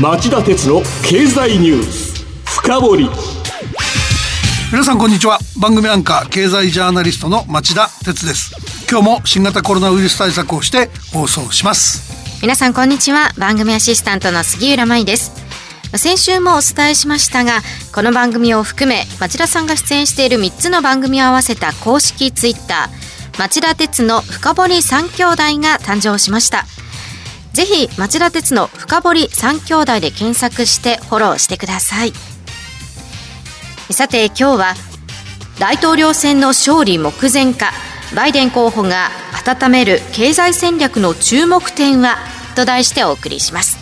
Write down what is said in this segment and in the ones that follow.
町田鉄の経済ニュース深掘り。皆さんこんにちは。番組アンカー経済ジャーナリストの町田鉄です。今日も新型コロナウイルス対策をして放送します。皆さんこんにちは。番組アシスタントの杉浦舞です。先週もお伝えしましたがこの番組を含め町田さんが出演している3つの番組を合わせた公式ツイッター町田鉄の深堀三兄弟が誕生しましたぜひ町田鉄の深堀三兄弟で検索してフォローしてください。さて今日は大統領選の勝利目前かバイデン候補が温める経済戦略の注目点はと題してお送りします。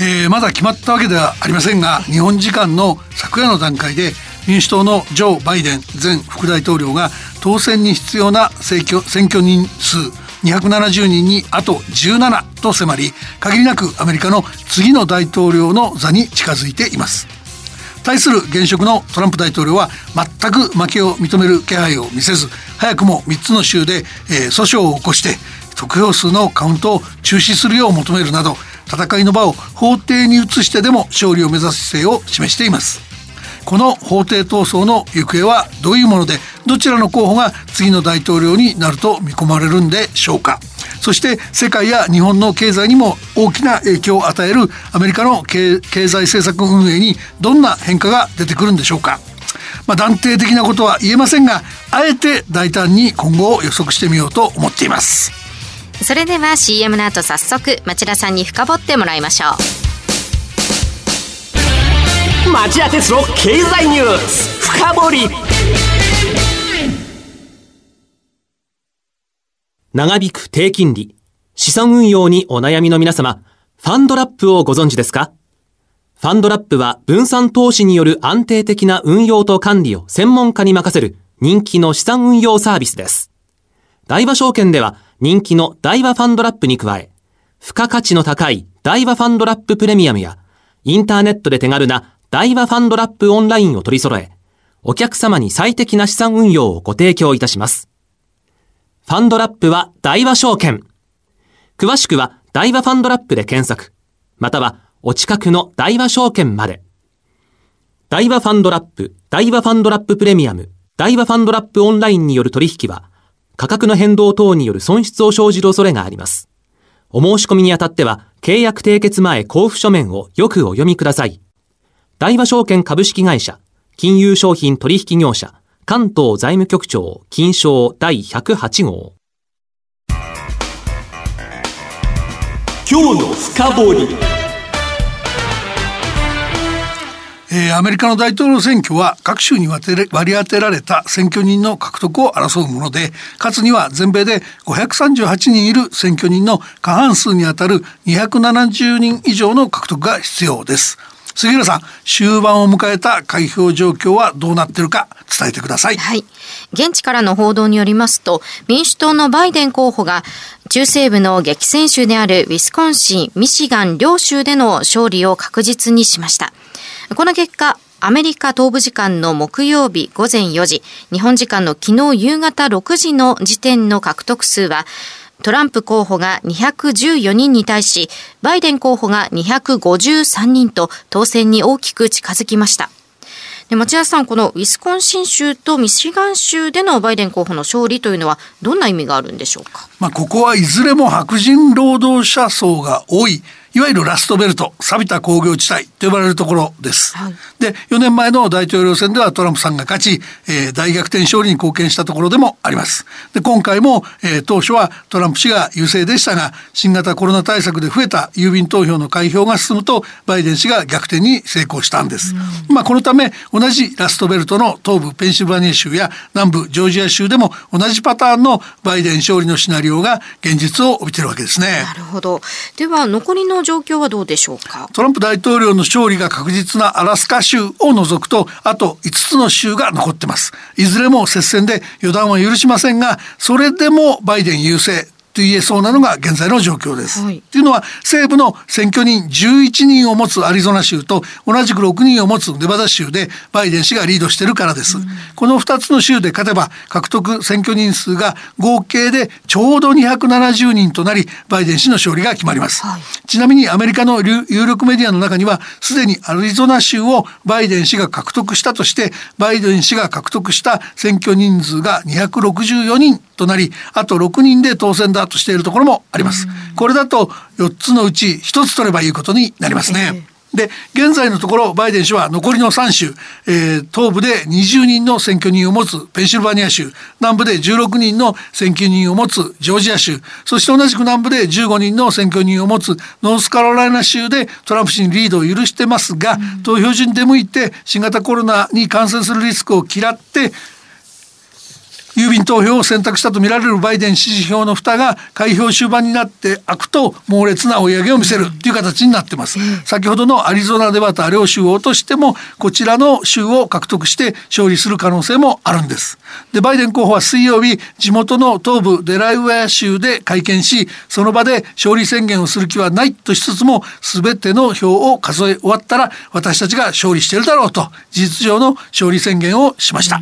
えー、まだ決まったわけではありませんが日本時間の昨夜の段階で民主党のジョー・バイデン前副大統領が当選に必要な選挙選挙人数270人にあと17と迫り限りなくアメリカの次の大統領の座に近づいています。対する現職のトランプ大統領は全く負けを認める気配を見せず早くも3つの州で、えー、訴訟を起こして得票数のカウントを中止するよう求めるなど戦いの場を法廷に移してでも勝利を目指す姿勢を示しています。この法廷闘争の行方はどういうものでどちらの候補が次の大統領になると見込まれるんでしょうか。そして世界や日本の経済にも大きな影響を与えるアメリカの経済政策運営にどんな変化が出てくるんでしょうか。まあ、断定的なことは言えませんがあえて大胆に今後を予測してみようと思っています。それでは CM の後早速町田さんに深掘ってもらいましょう。町田鉄の経済ニュース。深掘り。長引く低金利。資産運用にお悩みの皆様。ファンドラップをご存知ですか？ファンドラップは分散投資による安定的な運用と管理を専門家に任せる人気の資産運用サービスです。大和証券では人気の大和ファンドラップに加え、付加価値の高い大和ファンドラッププレミアムや、インターネットで手軽な大和ファンドラップオンラインを取り揃え、お客様に最適な資産運用をご提供いたします。ファンドラップは大和証券。詳しくは大和ファンドラップで検索、またはお近くの大和証券まで。大和ファンドラップ、大和ファンドラッププレミアム、大和ファンドラップオンラインによる取引は、価格の変動等による損失を生じる恐れがあります。お申し込みにあたっては、契約締結前交付書面をよくお読みください。大和証券株式会社、金融商品取引業者、関東財務局長、金賞第108号。今日の深掘り。えー、アメリカの大統領選挙は各州に割り当てられた選挙人の獲得を争うものでかつには全米で538人いる選挙人の過半数にあたる270人以上の獲得が必要です杉浦さん終盤を迎えた開票状況はどうなっているか伝えてください。はい。現地からの報道によりますと民主党のバイデン候補が中西部の激戦州であるウィスコンシンミシガン両州での勝利を確実にしました。この結果、アメリカ東部時間の木曜日午前4時、日本時間の昨日夕方6時の時点の獲得数は、トランプ候補が214人に対し、バイデン候補が253人と当選に大きく近づきました。で町田さん、このウィスコンシン州とミシガン州でのバイデン候補の勝利というのはどんな意味があるんでしょうか？まあ、ここはいずれも白人労働者層が多いいわゆるラストベルト錆びた工業地帯と呼ばれるところです、はい、で4年前の大統領選ではトランプさんが勝ち、えー、大逆転勝利に貢献したところでもあります。で今回も、えー、当初はトランプ氏が優勢でしたが新型コロナ対策で増えた郵便投票の開票が進むとバイデン氏が逆転に成功したんです、うん、まあこのため同じラストベルトの東部ペンシルバニア州や南部ジョージア州でも同じパターンのバイデン勝利のシナリオが現実を帯びてるわけですね。なるほど。では残りの状況はどうでしょうか？トランプ大統領の勝利が確実なアラスカ州を除くとあと5つの州が残ってます。いずれも接戦で予断は許しませんがそれでもバイデン優勢。と言えそうなのが現在の状況です。はい、というのは西部の選挙人11人を持つアリゾナ州と同じく6人を持つネバダ州でバイデン氏がリードしてるからです。うん、この2つの州で勝てば獲得選挙人数が合計でちょうど270人となりバイデン氏の勝利が決まります。はい、ちなみにアメリカの有力メディアの中にはすでにアリゾナ州をバイデン氏が獲得したとしてバイデン氏が獲得した選挙人数が264人となりあと6人で当選だとしているところもあります。これだと4つのうち1つ取ればいいことになりますね。で現在のところバイデン氏は残りの3州、えー、東部で20人の選挙人を持つペンシルバニア州南部で16人の選挙人を持つジョージア州そして同じく南部で15人の選挙人を持つノースカロライナ州でトランプ氏にリードを許してますが、うん、投票所に出向いて新型コロナに感染するリスクを嫌って郵便投票を選択したとみられるバイデン支持票の蓋が開票終盤になって開くと猛烈な追い上げを見せるという形になってます。先ほどのアリゾナでまた両州を落としてもこちらの州を獲得して勝利する可能性もあるんです。でバイデン候補は水曜日地元の東部デラウェア州で会見しその場で勝利宣言をする気はないとしつつも全ての票を数え終わったら私たちが勝利しているだろうと事実上の勝利宣言をしました。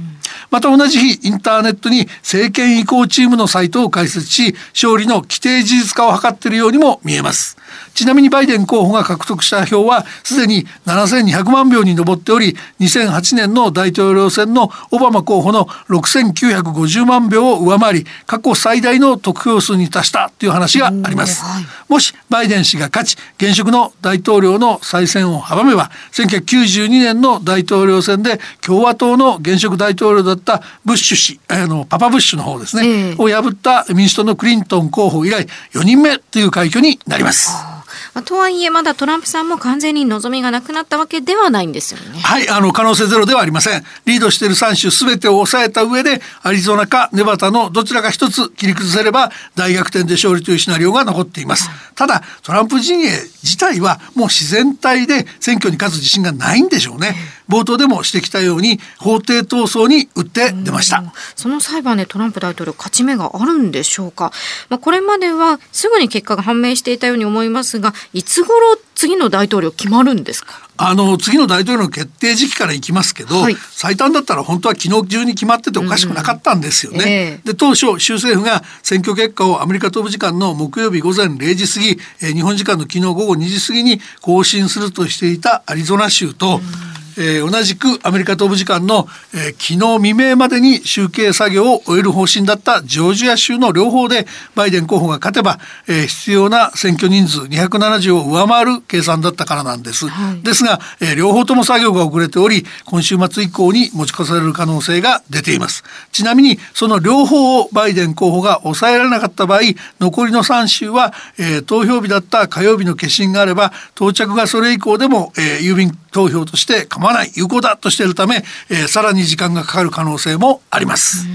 また同じ日インターネットに政権移行チームのサイトを開設し勝利の規定事実化を図っているようにも見えます。ちなみにバイデン候補が獲得した票はすでに7200万票に上っており2008年の大統領選のオバマ候補の6950万票を上回り過去最大の得票数に達したという話があります、はい、もしバイデン氏が勝ち現職の大統領の再選を阻めば1992年の大統領選で共和党の現職大統領だったブッシュ氏あのパパブッシュの方ですね、を破った民主党のクリントン候補以来4人目という快挙になります。まあ、とはいえまだトランプさんも完全に望みがなくなったわけではないんですよね。はいあの可能性ゼロではありません。リードしている3州すべてを抑えた上でアリゾナかネバダのどちらか一つ切り崩せれば大逆転で勝利というシナリオが残っています。ただトランプ陣営自体はもう自然体で選挙に勝つ自信がないんでしょうね。冒頭でもしてきたように法廷闘争に打って出ました。その裁判でトランプ大統領勝ち目があるんでしょうか。まあ、これまではすぐに結果が判明していたように思いますが、いつ頃次の大統領決まるんですか？あの次の大統領の決定時期からいきますけど、はい、最短だったら本当は昨日中に決まってておかしくなかったんですよね。うんえー、で当初州政府が選挙結果をアメリカ東部時間の木曜日午前0時過ぎ、えー、日本時間の昨日午後2時過ぎに更新するとしていたアリゾナ州と、うんえー、同じくアメリカ東部時間の、えー、昨日未明までに集計作業を終える方針だったジョージア州の両方でバイデン候補が勝てば、えー、必要な選挙人数270を上回る計算だったからなんです。はい、ですが、えー、両方とも作業が遅れており今週末以降に持ち越される可能性が出ています。ちなみにその両方をバイデン候補が抑えられなかった場合残りの3州は、えー、投票日だった火曜日の決心があれば到着がそれ以降でも、えー、郵便投票として構わない有効だとしているため、えー、さらに時間がかかる可能性もあります。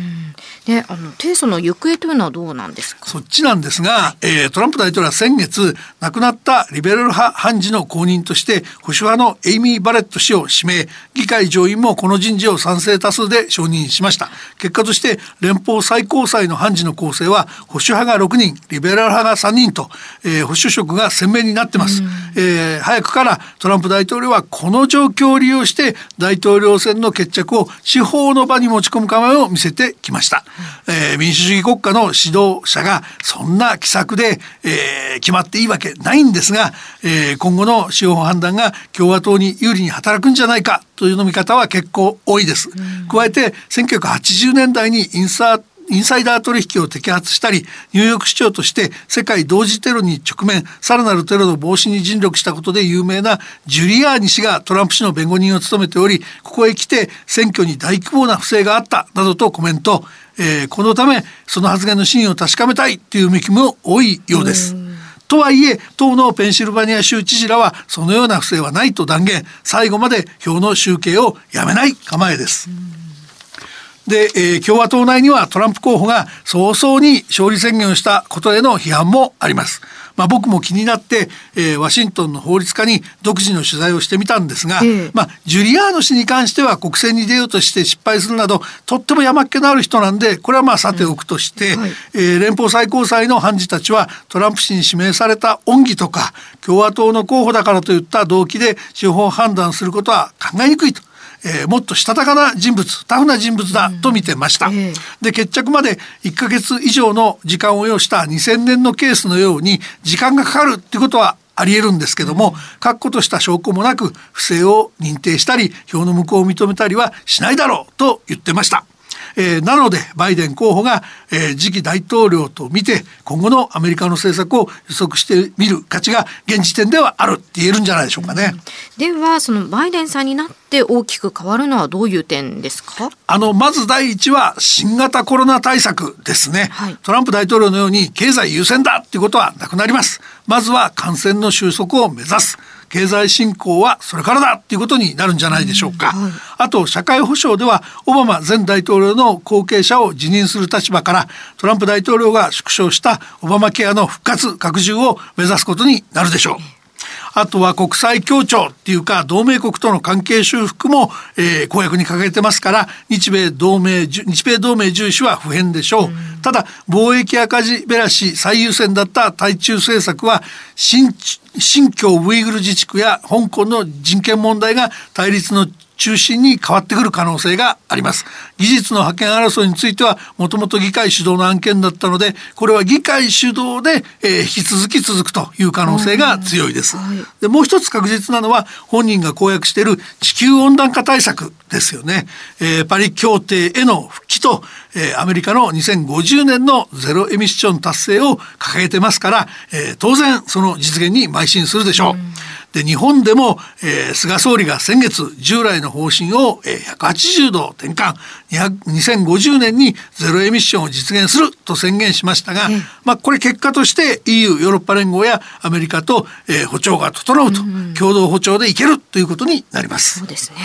で、あの提訴の行方というのはどうなんですか？そっちなんですが、はい、えー、トランプ大統領は先月亡くなったリベラル派判事の後任として保守派のエイミー・バレット氏を指名、議会上院もこの人事を賛成多数で承認しました。結果として連邦最高裁の判事の構成は保守派が6人、リベラル派が3人と、えー、保守色が鮮明になってます。えー、早くからトランプ大統領はこの状況を利用して大統領選の決着を司法の場に持ち込む構えを見せてきました。えー、民主主義国家の指導者がそんな奇策で、えー、決まっていいわけないんですが、えー、今後の司法判断が共和党に有利に働くんじゃないかという見方は結構多いです。加えて1980年代にインサーインサイダー取引を摘発したりニューヨーク市長として世界同時テロに直面さらなるテロの防止に尽力したことで有名なジュリアーニ氏がトランプ氏の弁護人を務めておりここへ来て選挙に大規模な不正があったなどとコメント、えー、このためその発言の真意を確かめたいという見込みも多いようです。とはいえ党のペンシルバニア州知事らはそのような不正はないと断言最後まで票の集計をやめない構えです。で、えー、共和党内にはトランプ候補が早々に勝利宣言をしたことへの批判もあります。まあ、僕も気になって、えー、ワシントンの法律家に独自の取材をしてみたんですが、まあ、ジュリアーノ氏に関しては国政に出ようとして失敗するなどとっても山っ気のある人なんでこれはまあさておくとして、うんはい、えー、連邦最高裁の判事たちはトランプ氏に指名された恩義とか共和党の候補だからといった動機で司法判断することは考えにくいと。えー、もっとしたたかな人物タフな人物だと見てました、うんえ。ー、で決着まで1ヶ月以上の時間を要した2000年のケースのように時間がかかるっていうことはあり得るんですけども、確固とした証拠もなく不正を認定したり票の無効を認めたりはしないだろうと言ってました。えー、なのでバイデン候補が、えー、次期大統領と見て今後のアメリカの政策を予測してみる価値が現時点ではあるって言えるんじゃないでしょうかね。ではそのバイデンさんになって大きく変わるのはどういう点ですか？あのまず第一は新型コロナ対策ですね、はい、トランプ大統領のように経済優先だっていうことはなくなります。まずは感染の収束を目指す経済振興はそれからだっていうことになるんじゃないでしょうか、はい、あと社会保障ではオバマ前大統領の後継者を辞任する立場からトランプ大統領が縮小したオバマケアの復活拡充を目指すことになるでしょうあとは国際協調っていうか同盟国との関係修復も、えー、公約に掲げてますから日米同盟日米同盟重視は不変でしょう、うただ貿易赤字べらし最優先だった対中政策は新新疆ウイグル自治区や香港の人権問題が対立の中心に変わってくる可能性があります。技術の派遣争いについてはもともと議会主導の案件だったのでこれは議会主導で、えー、引き続き続くという可能性が強いです、でもう一つ確実なのは本人が公約している地球温暖化対策ですよね、えー、パリ協定への復帰と、えー、アメリカの2050年のゼロエミッション達成を掲げてますから、えー、当然その実現に邁進するでしょう、で日本でも、えー、菅総理が先月従来の方針を、えー、180度転換2050年にゼロエミッションを実現すると宣言しましたが、まあ、これ結果として EU ヨーロッパ連合やアメリカと、えー、歩調が整うと、うんうん、共同歩調でいけるということになります。そうですね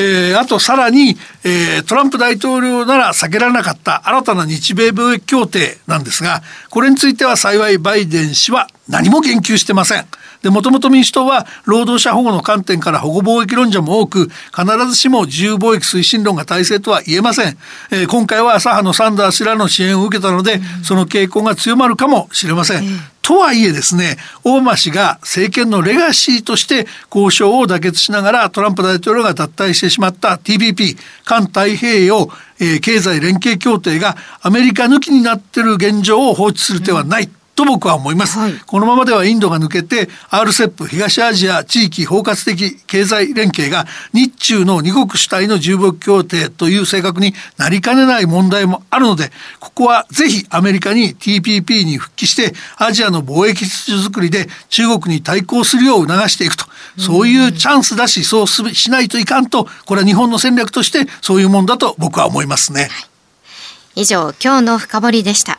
えー、あとさらに、えー、トランプ大統領なら避けられなかった新たな日米貿易協定なんですがこれについては幸いバイデン氏は何も言及してません。で、もともと民主党は労働者保護の観点から保護貿易論者も多く、必ずしも自由貿易推進論が大勢とは言えません。えー、今回は左派のサンダー氏らの支援を受けたので、その傾向が強まるかもしれません。とはいえですね、オバマ氏が政権のレガシーとして交渉を妥結しながらトランプ大統領が脱退してしまった TPP、環太平洋、えー、経済連携協定がアメリカ抜きになっている現状を放置する手はない。と僕は思います、はい、このままではインドが抜けて RCEP 東アジア地域包括的経済連携が日中の二国主体の自由貿易協定という性格になりかねない問題もあるのでここはぜひアメリカに TPP に復帰してアジアの貿易秩序づくりで中国に対抗するよう促していくとそういうチャンスだしそうしないといかんとこれは日本の戦略としてそういうもんだと僕は思いますね。以上今日の深掘りでした。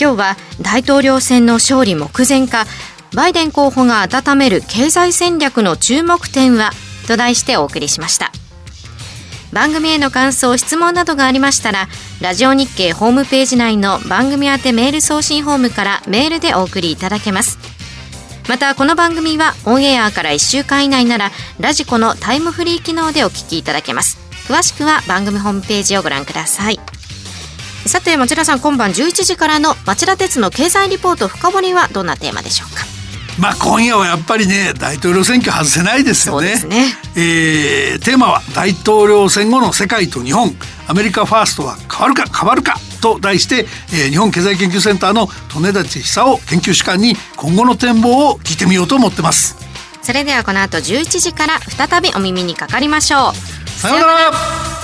今日は大統領選の勝利目前かバイデン候補が温める経済戦略の注目点はと題してお送りしました。番組への感想質問などがありましたらラジオ日経ホームページ内の番組宛てメール送信ホームからメールでお送りいただけます。またこの番組はオンエアから1週間以内ならラジコのタイムフリー機能でお聞きいただけます。詳しくは番組ホームページをご覧ください。さて町田さん今晩11時からの町田鉄の経済リポート深掘りはどんなテーマでしょうか？まあ今夜はやっぱりね大統領選挙外せないですよね。ねえー、テーマは大統領選後の世界と日本アメリカファーストは変わるか変わるかと題して、えー、日本経済研究センターの利根立久夫研究士官に今後の展望を聞いてみようと思ってます。それではこの後11時から再びお耳にかかりましょう。さようなら。